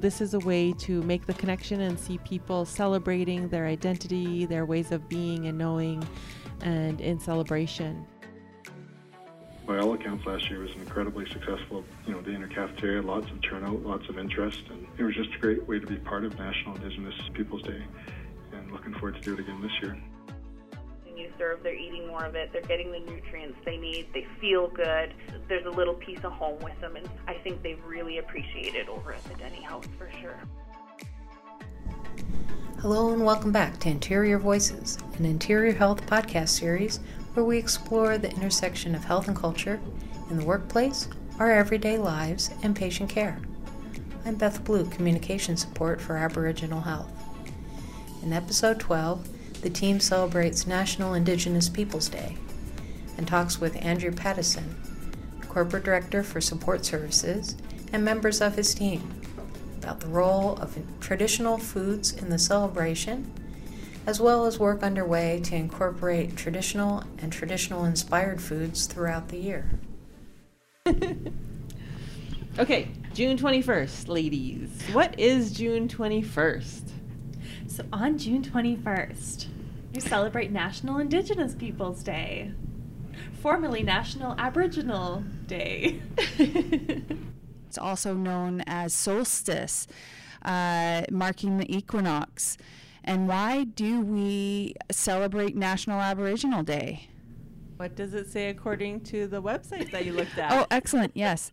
this is a way to make the connection and see people celebrating their identity, their ways of being and knowing, and in celebration. By all accounts, last year was an incredibly successful, you know, day in our cafeteria, lots of turnout, lots of interest, and it was just a great way to be part of National Indigenous Peoples Day, and looking forward to do it again this year. When you serve, they're eating more of it, they're getting the nutrients they need, they feel good, there's a little piece of home with them, and I think they really appreciate it over at the Deni House for sure. Hello, and welcome back to Interior Voices, an interior health podcast series where we explore the intersection of health and culture in the workplace, our everyday lives, and patient care. I'm Beth Blue, Communication Support for Aboriginal Health. In episode 12, the team celebrates National Indigenous Peoples Day and talks with Andrew Pattison, Corporate Director for Support Services, and members of his team about the role of traditional foods in the celebration, as well as work underway to incorporate traditional and traditional inspired foods throughout the year. okay, June 21st, ladies. What is June 21st? So on June 21st, we celebrate National Indigenous Peoples Day, formerly National Aboriginal Day. it's also known as solstice, uh, marking the equinox. And why do we celebrate National Aboriginal Day? What does it say according to the website that you looked at? oh, excellent. Yes.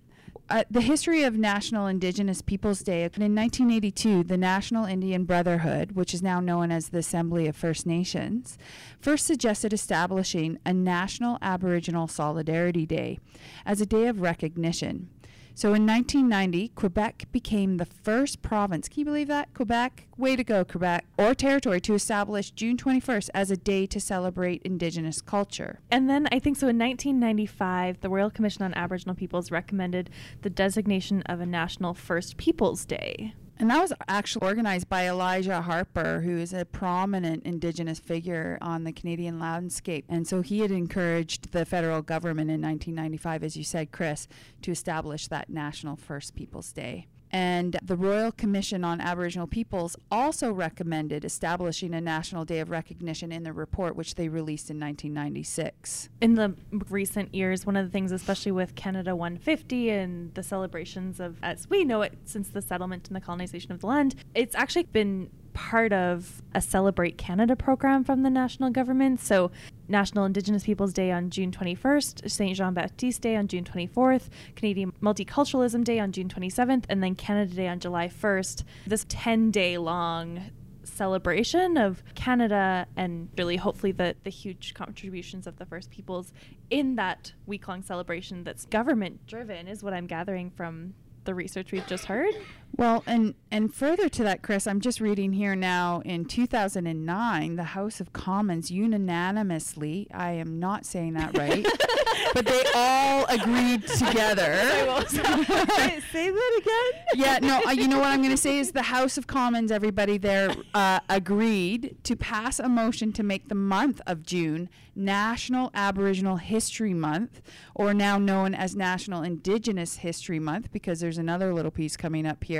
Uh, the history of National Indigenous Peoples Day. In 1982, the National Indian Brotherhood, which is now known as the Assembly of First Nations, first suggested establishing a National Aboriginal Solidarity Day as a day of recognition. So in 1990, Quebec became the first province, can you believe that? Quebec, way to go, Quebec, or territory to establish June 21st as a day to celebrate Indigenous culture. And then I think so in 1995, the Royal Commission on Aboriginal Peoples recommended the designation of a National First Peoples Day. And that was actually organized by Elijah Harper, who is a prominent Indigenous figure on the Canadian landscape. And so he had encouraged the federal government in 1995, as you said, Chris, to establish that National First Peoples Day. And the Royal Commission on Aboriginal Peoples also recommended establishing a National Day of Recognition in their report, which they released in 1996. In the recent years, one of the things, especially with Canada 150 and the celebrations of, as we know it, since the settlement and the colonization of the land, it's actually been part of a Celebrate Canada program from the national government. So, National Indigenous Peoples Day on June 21st, St. Jean Baptiste Day on June 24th, Canadian Multiculturalism Day on June 27th, and then Canada Day on July 1st. This 10 day long celebration of Canada and really hopefully the, the huge contributions of the First Peoples in that week long celebration that's government driven, is what I'm gathering from the research we've just heard. Well, and and further to that, Chris, I'm just reading here now. In 2009, the House of Commons unanimously, I am not saying that right, but they all agreed together. say, say, that again. Yeah, no, uh, you know what I'm going to say is the House of Commons, everybody there uh, agreed to pass a motion to make the month of June National Aboriginal History Month, or now known as National Indigenous History Month, because there's another little piece coming up here.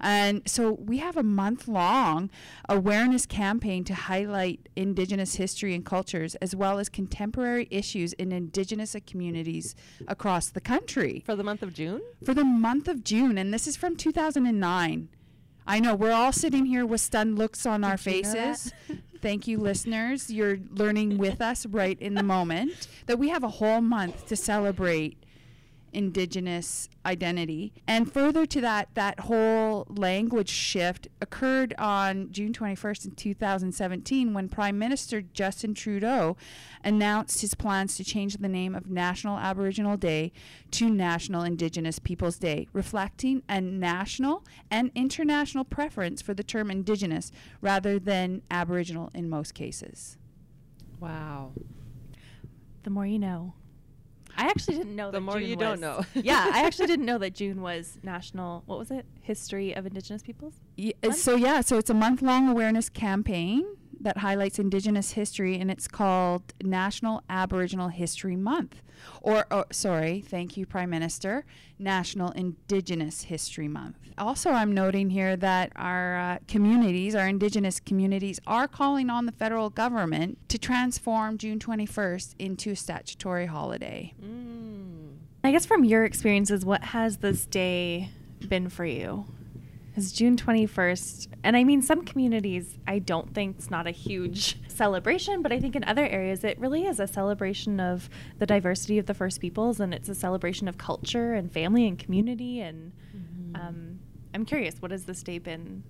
And so we have a month long awareness campaign to highlight Indigenous history and cultures, as well as contemporary issues in Indigenous communities across the country. For the month of June? For the month of June. And this is from 2009. I know we're all sitting here with stunned looks on Did our faces. Thank you, listeners. You're learning with us right in the moment that we have a whole month to celebrate indigenous identity. And further to that, that whole language shift occurred on June 21st in 2017 when Prime Minister Justin Trudeau announced his plans to change the name of National Aboriginal Day to National Indigenous Peoples Day, reflecting a national and international preference for the term Indigenous rather than Aboriginal in most cases. Wow. The more you know. I actually didn't know the that more June you was, don't know. yeah, I actually didn't know that June was National. What was it? History of Indigenous Peoples. Yeah, so yeah, so it's a month long awareness campaign that highlights Indigenous history, and it's called National Aboriginal History Month. Or, oh, sorry, thank you, Prime Minister, National Indigenous History Month. Also, I'm noting here that our uh, communities, our Indigenous communities, are calling on the federal government to transform June 21st into a statutory holiday. Mm. I guess from your experiences, what has this day been for you? Is June 21st, and I mean, some communities, I don't think it's not a huge celebration, but I think in other areas, it really is a celebration of the diversity of the First Peoples, and it's a celebration of culture and family and community. And Mm-hmm. um, I'm curious, what has this day been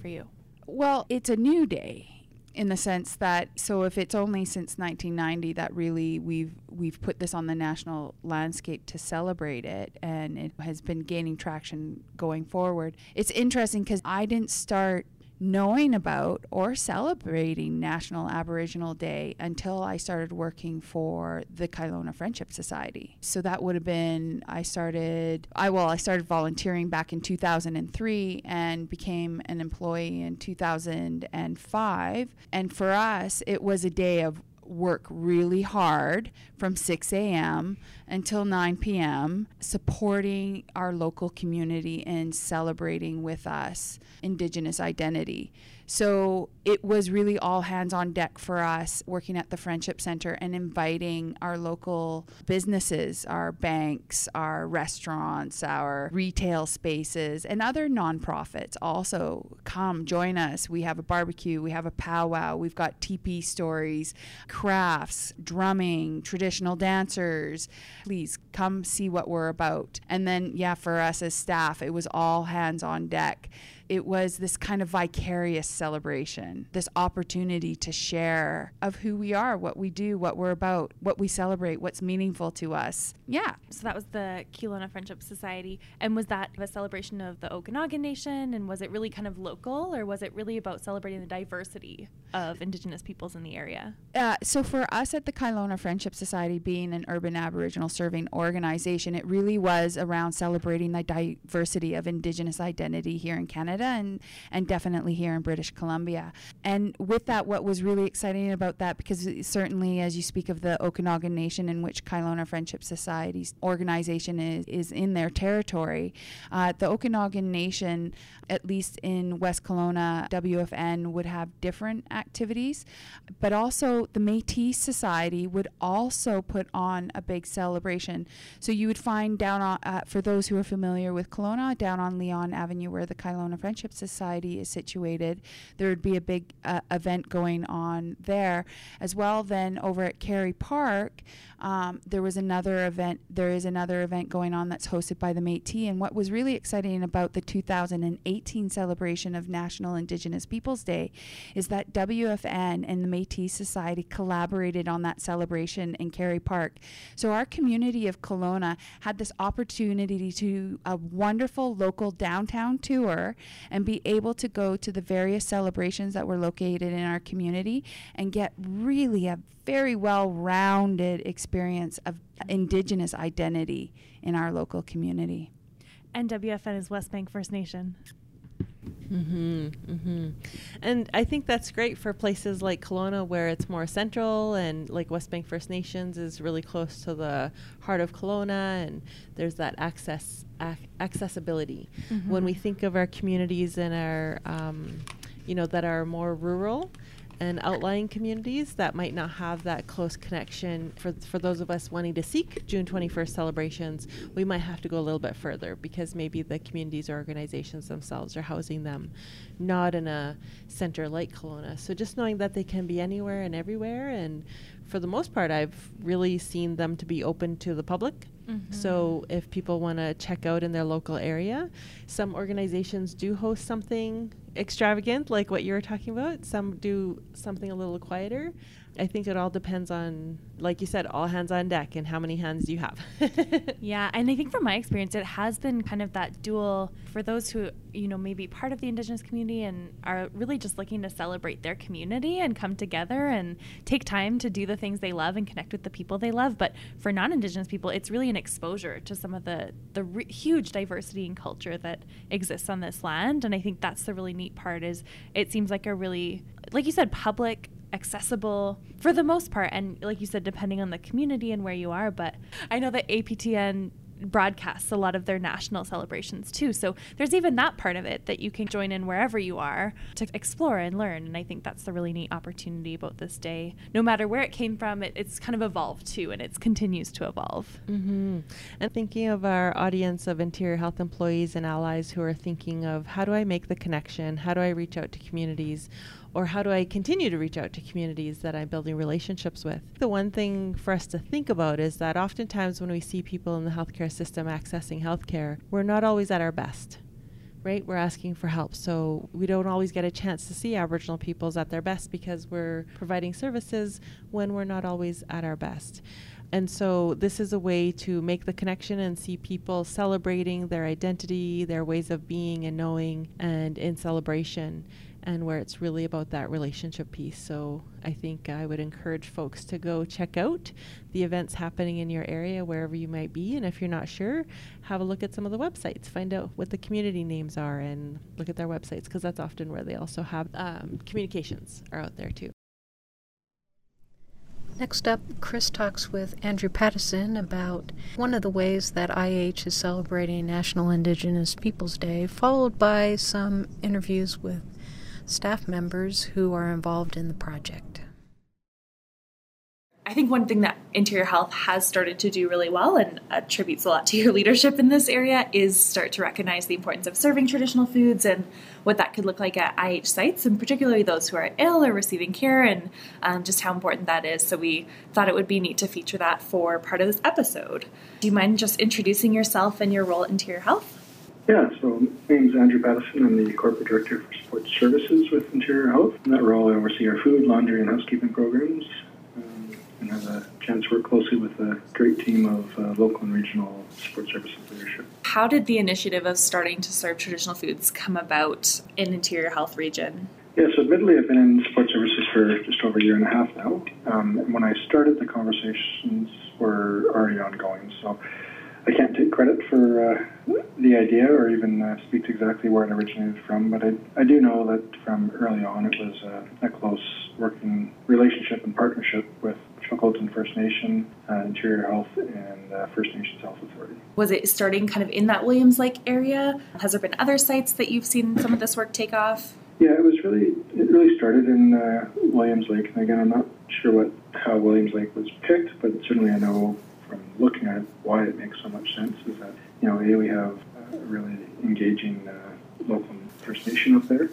for you? Well, it's a new day in the sense that so if it's only since 1990 that really we've we've put this on the national landscape to celebrate it and it has been gaining traction going forward. It's interesting cuz I didn't start knowing about or celebrating National Aboriginal Day until I started working for the Kelowna Friendship Society. So that would have been I started I well I started volunteering back in 2003 and became an employee in 2005 and for us it was a day of work really hard from 6 a.m. until 9 p.m., supporting our local community and celebrating with us Indigenous identity. So it was really all hands on deck for us working at the Friendship Center and inviting our local businesses, our banks, our restaurants, our retail spaces, and other nonprofits also come join us. We have a barbecue, we have a powwow, we've got teepee stories, crafts, drumming, traditional dancers. Please come see what we're about. And then, yeah, for us as staff, it was all hands on deck it was this kind of vicarious celebration, this opportunity to share of who we are, what we do, what we're about, what we celebrate, what's meaningful to us. Yeah. So that was the Kelowna Friendship Society. And was that a celebration of the Okanagan Nation? And was it really kind of local, or was it really about celebrating the diversity of Indigenous peoples in the area? Uh, so for us at the Kelowna Friendship Society, being an urban Aboriginal serving organization, it really was around celebrating the diversity of Indigenous identity here in Canada and, and definitely here in British Columbia. And with that, what was really exciting about that, because certainly as you speak of the Okanagan Nation, in which Kelowna Friendship Society's organization is, is in their territory, uh, the Okanagan Nation, at least in West Kelowna, WFN would have different activities, but also the Métis Society would also put on a big celebration. So you would find down on, uh, for those who are familiar with Kelowna, down on Leon Avenue where the Kelowna Friendship Society is situated, there would be a big uh, event going on there. As well, then over at Carey Park, um, there was another event, there is another event going on that's hosted by the Métis. And what was really exciting about the 2018 celebration of National Indigenous Peoples Day is that WFN and the Métis Society collaborated on that celebration in Carey Park. So our community of Kelowna had this opportunity to a wonderful local downtown tour and be able to go to the various celebrations that were located in our community and get really a very well-rounded experience of indigenous identity in our local community. And WFN is Westbank First Nation. Mm-hmm, mm-hmm. And I think that's great for places like Kelowna where it's more central and like Westbank First Nations is really close to the heart of Kelowna and there's that access ac- accessibility. Mm-hmm. When we think of our communities and our um, you know that are more rural and outlying communities that might not have that close connection for for those of us wanting to seek June 21st celebrations we might have to go a little bit further because maybe the communities or organizations themselves are housing them not in a center like Kelowna. So just knowing that they can be anywhere and everywhere and for the most part I've really seen them to be open to the public Mm-hmm. so if people want to check out in their local area, some organizations do host something extravagant like what you were talking about. Some do something a little quieter. I think it all depends on, like you said, all hands on deck and how many hands you have. Yeah, and I think from my experience, it has been kind of that dual for those who, you know, maybe part of the Indigenous community and are really just looking to celebrate their community and come together and take time to do the things they love and connect with the people they love. But for non Indigenous people, it's really an exposure to some of the, the re- huge diversity and culture that exists on this land. And I think that's the really neat part is it seems like a really like you said, public accessible for the most part and like you said depending on the community and where you are but i know that aptn broadcasts a lot of their national celebrations too. So there's even that part of it that you can join in wherever you are to explore and learn. And I think that's the really neat opportunity about this day. No matter where it came from, it, it's kind of evolved too, and it continues to evolve. Mm-hmm. And thinking of our audience of interior health employees and allies who are thinking of how do I make the connection? How do I reach out to communities? or how do I continue to reach out to communities that I'm building relationships with? The one thing for us to think about is that oftentimes when we see people in the healthcare system accessing healthcare, we're not always at our best. Right? We're asking for help. So we don't always get a chance to see Aboriginal peoples at their best because we're providing services when we're not always at our best. And so this is a way to make the connection and see people celebrating their identity, their ways of being and knowing, and in celebration and where it's really about that relationship piece. So I think I would encourage folks to go check out the events happening in your area, wherever you might be. And if you're not sure, have a look at some of the websites, find out what the community names are, and look at their websites because that's often where they also have um, communications are out there too. Next up, Chris talks with Andrew Pattison about one of the ways that IH is celebrating National Indigenous Peoples Day, followed by some interviews with staff members who are involved in the project. I think one thing that Interior Health has started to do really well and attributes a lot to your leadership in this area is start to recognize the importance of serving traditional foods and what that could look like at IH sites, and particularly those who are ill or receiving care, and um, just how important that is. So, we thought it would be neat to feature that for part of this episode. Do you mind just introducing yourself and your role at Interior Health? Yeah, so my name is Andrew Pattison. I'm the Corporate Director for Support Services with Interior Health. In that role, I oversee our food, laundry, and housekeeping programs um, and have a chance to work closely with a great team of uh, local and regional support services leadership. How did the initiative of starting to serve traditional foods come about in Interior Health region? Yeah, so admittedly, I've been in support services for just over a year and a half now. Um, and when I started, the conversations were already ongoing. So I can't take credit for uh, the idea or even uh, speak to exactly where it originated from, but I, I do know that from early on it was uh, a close working relationship and partnership with Chilcotin First Nation, uh, Interior Health, and uh, First Nations Health Authority. Was it starting kind of in that Williams Lake area? Has there been other sites that you've seen some of this work take off? Yeah, it was really it really started in uh, Williams Lake, and again, I'm not sure what how Williams Lake was picked, but certainly I know from looking at why it makes so much sense is that, you know, A, we have a really engaging uh, local First Nation up there.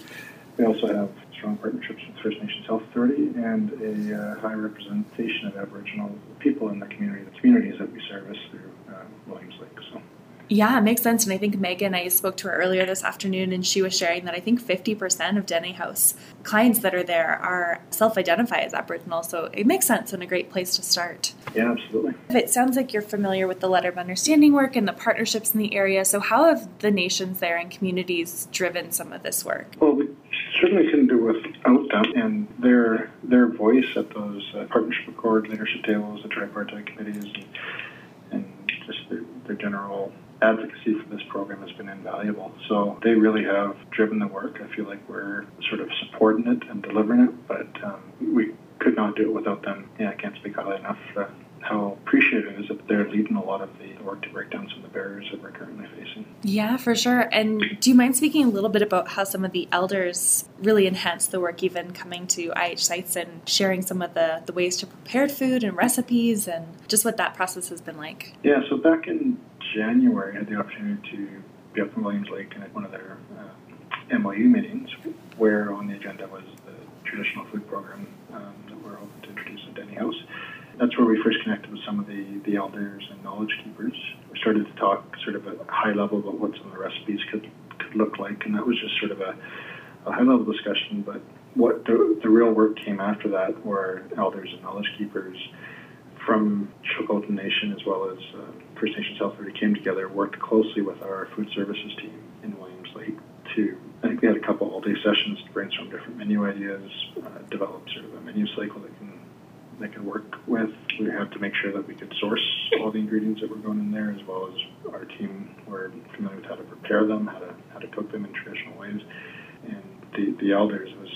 We also have strong partnerships with First Nations Health Authority and a uh, high representation of Aboriginal people in the community, the communities that we service through uh, Williams Lake. Yeah, it makes sense. And I think Megan, I spoke to her earlier this afternoon, and she was sharing that I think 50% of Deni House clients that are there are self identify as Aboriginal. So it makes sense and a great place to start. Yeah, absolutely. It sounds like you're familiar with the Letter of Understanding work and the partnerships in the area. So, how have the nations there and communities driven some of this work? Well, we certainly couldn't do without them and their their voice at those uh, partnership accord leadership tables, the tripartite committees, and, and just their, their general advocacy for this program has been invaluable. So they really have driven the work. I feel like we're sort of supporting it and delivering it, but um, we could not do it without them. Yeah, I can't speak highly enough uh, how appreciative it is that they're leading a lot of the work to break down some of the barriers that we're currently facing. Yeah, for sure. And do you mind speaking a little bit about how some of the elders really enhance the work, even coming to IH sites and sharing some of the, the ways to prepare food and recipes and just what that process has been like? Yeah, so back in January, I had the opportunity to be up in Williams Lake and at one of their uh, MOU meetings where on the agenda was the traditional food program um, that we're hoping to introduce at Deni House that's where we first connected with some of the, the elders and knowledge keepers. We started to talk sort of at a high level about what some of the recipes could, could look like, and that was just sort of a, a high level discussion. But what the, the real work came after that were elders and knowledge keepers from Chilcotin Nation as well as uh, First Nations Health Authority came together, worked closely with our food services team in Williams Lake to, I think we had a couple all day sessions to brainstorm different menu ideas, uh, develop sort of a menu cycle that can they could work with. We had to make sure that we could source all the ingredients that were going in there, as well as our team were familiar with how to prepare them, how to how to cook them in traditional ways. And the the elders was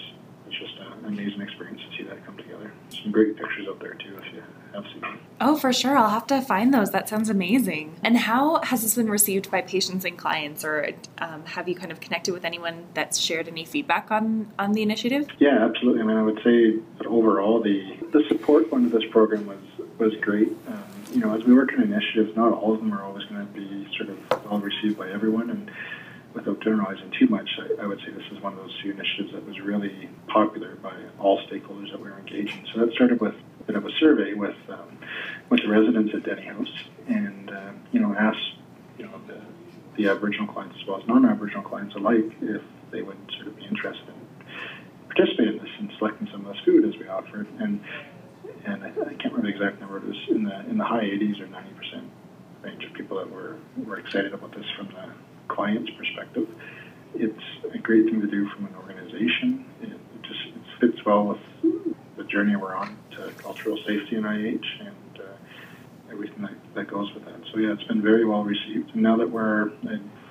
was just a, an amazing experience to see that come together. Some great pictures up there too, if you have seen them. Oh, for sure. I'll have to find those. That sounds amazing. And how has this been received by patients and clients, or um, have you kind of connected with anyone that's shared any feedback on, on the initiative? Yeah, absolutely. I mean, I would say that overall, the, the support under this program was, was great. Um, you know, as we work on initiatives, not all of them are always going to be sort of well received by everyone. And without generalizing too much, I, I, would say this is one of those few initiatives that was really popular by all stakeholders that we were engaging. So that started with a bit of a survey with um, with the residents at Deni House, and uh, you know asked you know the, the Aboriginal clients as well as non-Aboriginal clients alike if they would sort of be interested in participating in this and selecting some of this food as we offered, and and I, I can't remember the exact number. It was in the in the high 80s or 90 percent range of people that were were excited about this from the client's perspective. It's a great thing to do from an organization. It, just it fits well with the journey we're on to cultural IH and uh, everything that, that goes with that. So yeah, it's been very well received. And now that we're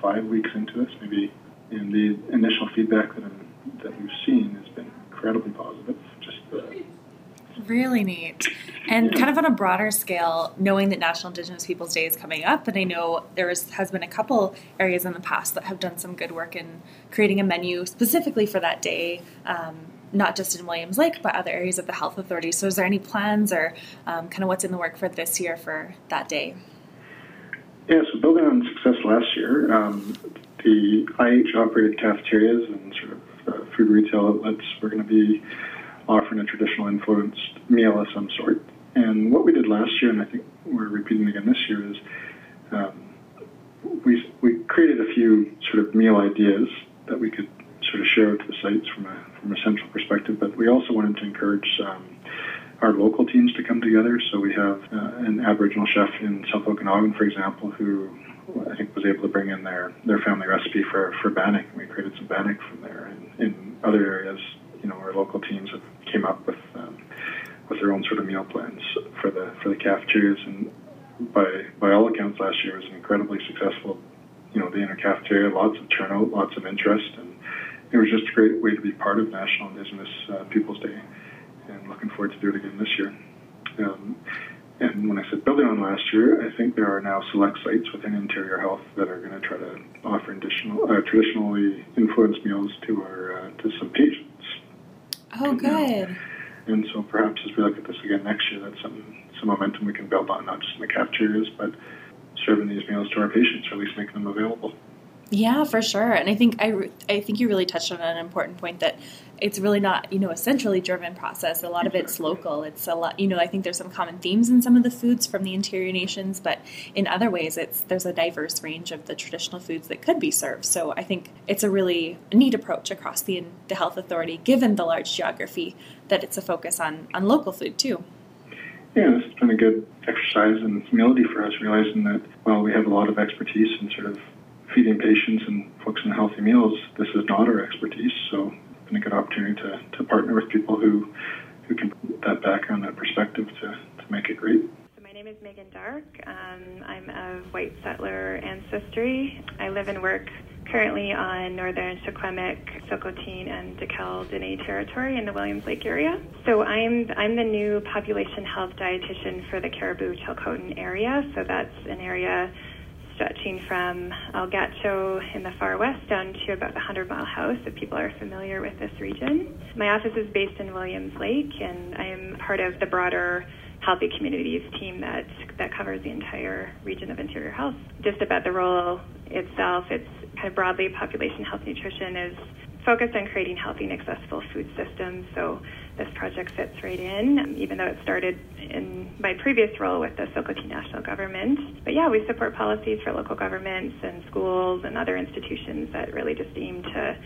five weeks into this, maybe in the initial feedback that, I'm, that we've seen has been incredibly positive. Just uh, really neat. And kind of on a broader scale, knowing that National Indigenous Peoples Day is coming up, and I know there has been a couple areas in the past that have done some good work in creating a menu specifically for that day, um, not just in Williams Lake, but other areas of the Health Authority. So, is there any plans or um, kind of what's in the work for this year for that day? Yeah, so building on success last year, um, the IH operated cafeterias and sort of uh, food retail outlets were going to be offering a traditional influenced meal of some sort. And what we did last year, and I think we're repeating again this year, is um, we, we created a few sort of meal ideas that we could sort of share to the sites from a, from a central perspective, but we also wanted to encourage um, our local teams to come together. So we have uh, an Aboriginal chef in South Okanagan, for example, who I think was able to bring in their, their family recipe for, for bannock. We created some bannock from there. And in other areas, you know, our local teams have came up with um, with their own sort of meal plans for the for the cafeterias. And by by all accounts, last year was an incredibly successful, you know, the inner cafeteria. Lots of turnout, lots of interest, and it was just a great way to be part of National Indigenous uh, Peoples Day. And looking forward to do it again this year. Um, and when I said building on last year, I think there are now select sites within Interior Health that are going to try to offer additional, uh, traditionally influenced meals to our uh, to some patients. Oh, good. And so perhaps as we look at this again next year, that's some, some momentum we can build on, not just in the cafeterias, but serving these meals to our patients, or at least making them available. Yeah, for sure. And I think I, I think you really touched on an important point that it's really not you know a centrally driven process. A lot of it's local. It's a lot you know I think there's some common themes in some of the foods from the interior nations, but in other ways it's there's a diverse range of the traditional foods that could be served. So I think it's a really neat approach across the the health authority, given the large geography, that it's a focus on on local food too. Yeah, has been a good exercise in humility for us, realizing that while we have a lot of expertise in sort of feeding patients and focusing on healthy meals, this is not our expertise. So it's been a good opportunity to, to partner with people who, who can put that background, that perspective to, to make it great. So my name is Megan Dark. Um, I'm of white settler ancestry. I live and work currently on northern Secwepemc, Tsilhqot'in, and Dakelh Dene territory in the Williams Lake area. So I'm I'm the new population health dietitian for the Cariboo Chilcotin area. So that's an area stretching from El Gacho in the far west down to about the 100 Mile House, if people are familiar with this region. My office is based in Williams Lake, and I am part of the broader Healthy Communities team that, that covers the entire region of Interior Health. Just about the role itself, it's kind of broadly population health nutrition is focused on creating healthy and accessible food systems. So this project fits right in, um, even though it started in my previous role with the Tsilhqot'in National Government. But yeah, we support policies for local governments and schools and other institutions that really just aim to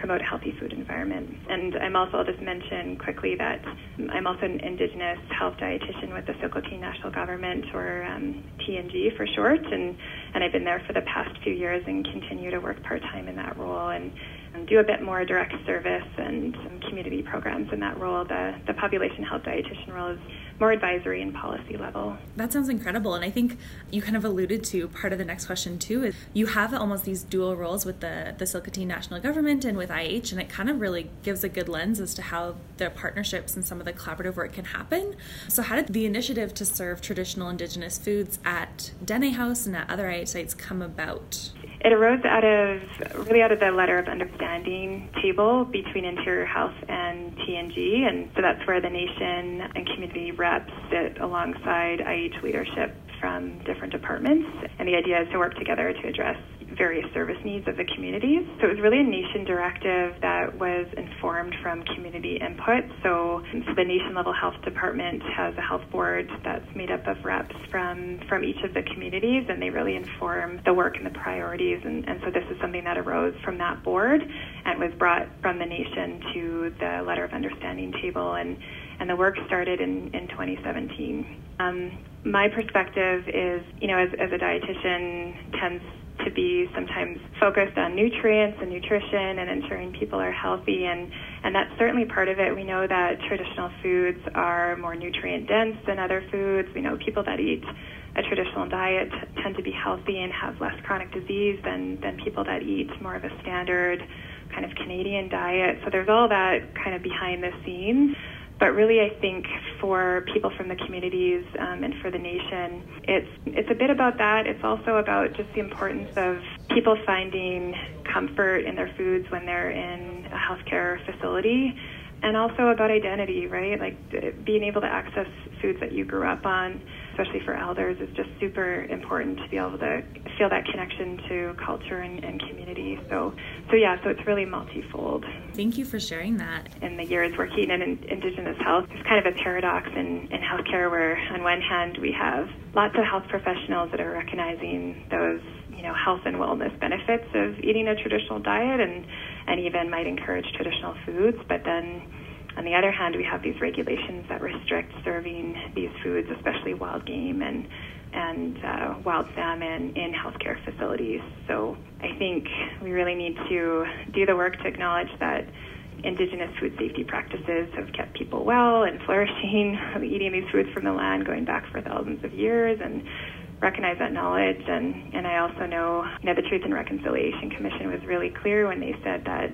promote a healthy food environment. And I'm also, I'll just mention quickly that I'm also an Indigenous health dietitian with the Tsilhqot'in National Government, or um, TNG for short, and, and I've been there for the past few years and continue to work part-time in that role. And Um, do a bit more direct service and some community programs in that role. The, the population health dietitian role is more advisory and policy level. That sounds incredible. And I think you kind of alluded to part of the next question too is you have almost these dual roles with the, the Tsilhqot'in national government and with IH, and it kind of really gives a good lens as to how the partnerships and some of the collaborative work can happen. So how did the initiative to serve traditional indigenous foods at Deni House and at other IH sites come about? It arose out of really out of the letter of understanding table between Interior Health and TNG, and so that's where the nation and community reps sit alongside IH leadership from different departments. And the idea is to work together to address various service needs of the communities. So it was really a nation directive that was informed from community input. So, so the nation level health department has a health board that's made up of reps from, from each of the communities and they really inform the work and the priorities. And, and so this is something that arose from that board and was brought from the nation to the letter of understanding table and, and the work started in, in 2017. Um, my perspective is, you know, as, as a dietitian tends to be sometimes focused on nutrients and nutrition and ensuring people are healthy and and that's certainly part of it. We know that traditional foods are more nutrient dense than other foods. We know people that eat a traditional diet tend to be healthy and have less chronic disease than than people that eat more of a standard kind of Canadian diet. So there's all that kind of behind the scenes. But really, I think for people from the communities um, and for the nation, it's it's a bit about that. It's also about just the importance of people finding comfort in their foods when they're in a healthcare facility, and also about identity, right? Like being able to access foods that you grew up on especially for elders, is just super important to be able to feel that connection to culture and, and community. So, so yeah, so it's really multifold. Thank you for sharing that. In the years working in, in Indigenous health, there's kind of a paradox in, in healthcare where, on one hand, we have lots of health professionals that are recognizing those you know health and wellness benefits of eating a traditional diet and and even might encourage traditional foods but then on the other hand, we have these regulations that restrict serving these foods, especially wild game and and uh, wild salmon in healthcare facilities. So I think we really need to do the work to acknowledge that indigenous food safety practices have kept people well and flourishing, eating these foods from the land going back for thousands of years, and recognize that knowledge. And, and I also know, you know, the Truth and Reconciliation Commission was really clear when they said that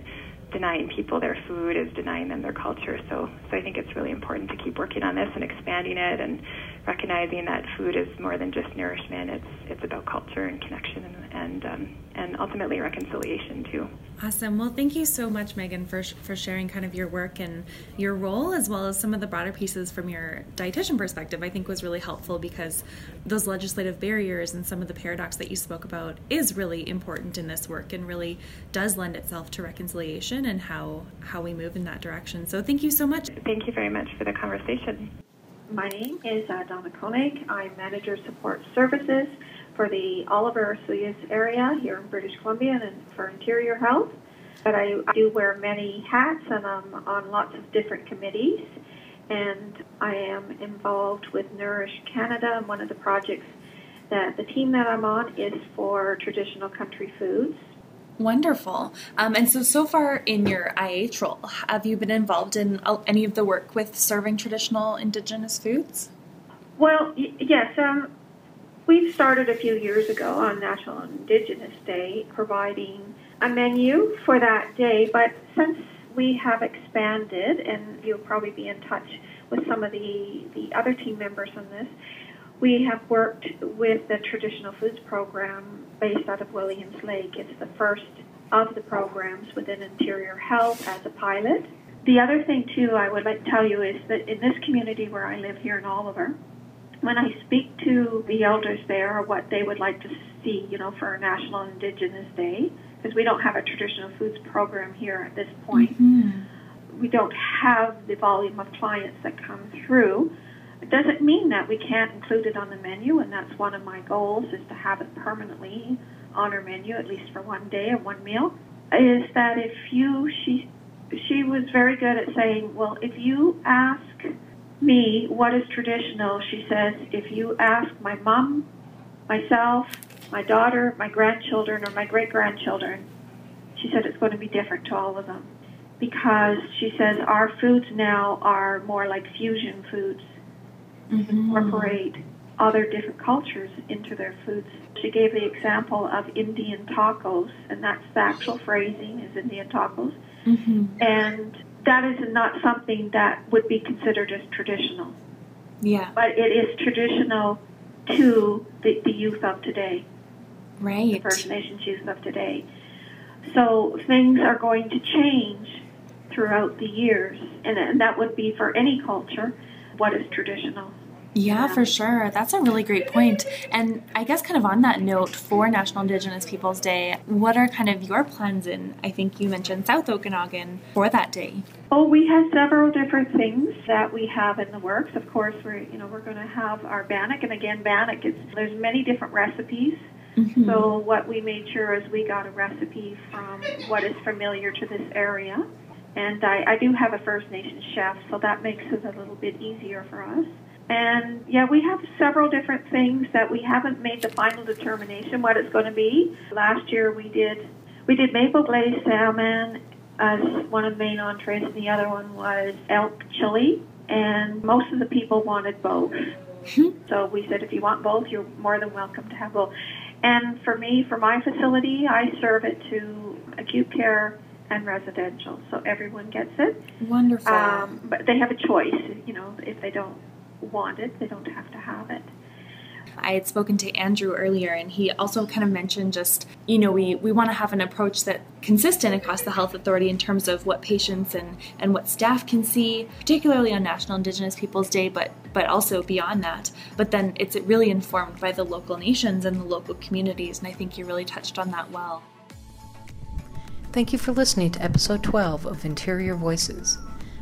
denying people their food is denying them their culture. So, so I think it's really important to keep working on this and expanding it and recognizing that food is more than just nourishment. It's it's about culture and connection and and, um, and ultimately reconciliation too. Awesome. Well, thank you so much, Megan, for for sharing kind of your work and your role, as well as some of the broader pieces from your dietitian perspective. I think was really helpful because those legislative barriers and some of the paradox that you spoke about is really important in this work and really does lend itself to reconciliation and how how we move in that direction. So, thank you so much. Thank you very much for the conversation. My name is uh, Donna Koenig. I'm Manager Support Services for the Oliver Osoyoos area here in British Columbia and for Interior Health. But I do wear many hats and I'm on lots of different committees. And I am involved with Nourish Canada. And one of the projects that the team that I'm on is for traditional country foods. Wonderful. Um, and so, so far in your IH role, have you been involved in any of the work with serving traditional Indigenous foods? Well, y- yes. Um, we've started a few years ago on National Indigenous Day providing a menu for that day, but since we have expanded, and you'll probably be in touch with some of the, the other team members on this, we have worked with the Traditional Foods Program based out of Williams Lake. It's the first of the programs within Interior Health as a pilot. The other thing, too, I would like to tell you is that in this community where I live here in Oliver, when I speak to the elders there or what they would like to see, you know, for National Indigenous Day, because we don't have a traditional foods program here at this point, mm-hmm. we don't have the volume of clients that come through. It doesn't mean that we can't include it on the menu, and that's one of my goals is to have it permanently on our menu, at least for one day or one meal. Is that if you she she was very good at saying, well, if you ask me what is traditional, she says, if you ask my mom, myself, my daughter, my grandchildren, or my great grandchildren, she said it's going to be different to all of them because she says our foods now are more like fusion foods, Mm-hmm. incorporate other different cultures into their foods. She gave the example of Indian tacos, and that's the actual phrasing is Indian tacos, Mm-hmm. and that is not something that would be considered as traditional, Yeah. but it is traditional to the, the youth of today. Right. the First Nations youth of today. So things are going to change throughout the years, and, and that would be for any culture what is traditional. Yeah, for sure. That's a really great point. And I guess, kind of on that note, for National Indigenous Peoples Day, what are kind of your plans in, I think you mentioned South Okanagan, for that day? Oh, we have several different things that we have in the works. Of course, we're you know we're going to have our bannock, and again, bannock is there's many different recipes. Mm-hmm. So what we made sure is we got a recipe from what is familiar to this area. And I, I do have a First Nation chef, so that makes it a little bit easier for us. And yeah, we have several different things that we haven't made the final determination what it's going to be. Last year we did we did maple glazed salmon as one of the main entrees, and the other one was elk chili. And most of the people wanted both. So we said, if you want both, you're more than welcome to have both. And for me, for my facility, I serve it to acute care and residential, so everyone gets it. Wonderful. Um, but they have a choice. You know, if they don't want it, they don't have to have it. I had spoken to Andrew earlier, and he also kind of mentioned just, you know, we, we want to have an approach that consistent across the health authority in terms of what patients and, and what staff can see, particularly on National Indigenous Peoples Day, but but also beyond that. But then it's really informed by the local nations and the local communities, and I think you really touched on that well. Thank you for listening to episode 12 of Interior Voices.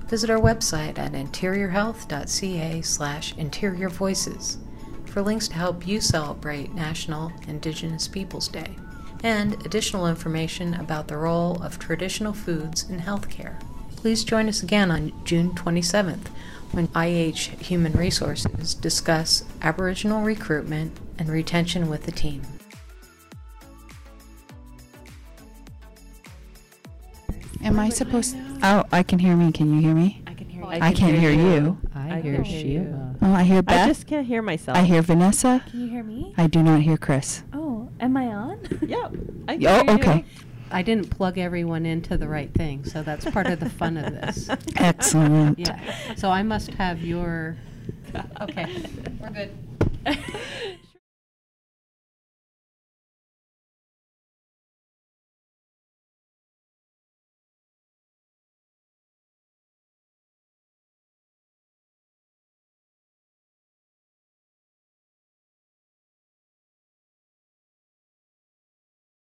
Visit our website at interiorhealth.ca slash interior voices for links to help you celebrate National Indigenous Peoples Day and additional information about the role of traditional foods in healthcare. Please join us again on June 27th when IH Human Resources discuss Aboriginal recruitment and retention with the team. Am I supposed? Oh, I can hear me. Can you hear me? I can hear you. I can't hear you. I, I hear can you. Sheila. Oh, I hear Beth. I just can't hear myself. I hear Vanessa. Can you hear me? I do not hear Chris. Oh, am I on? Yeah. I can Oh, hear you. okay. I didn't plug everyone into the right thing, so that's part of the fun of this. Excellent. Yeah. So I must have your. Okay, we're good.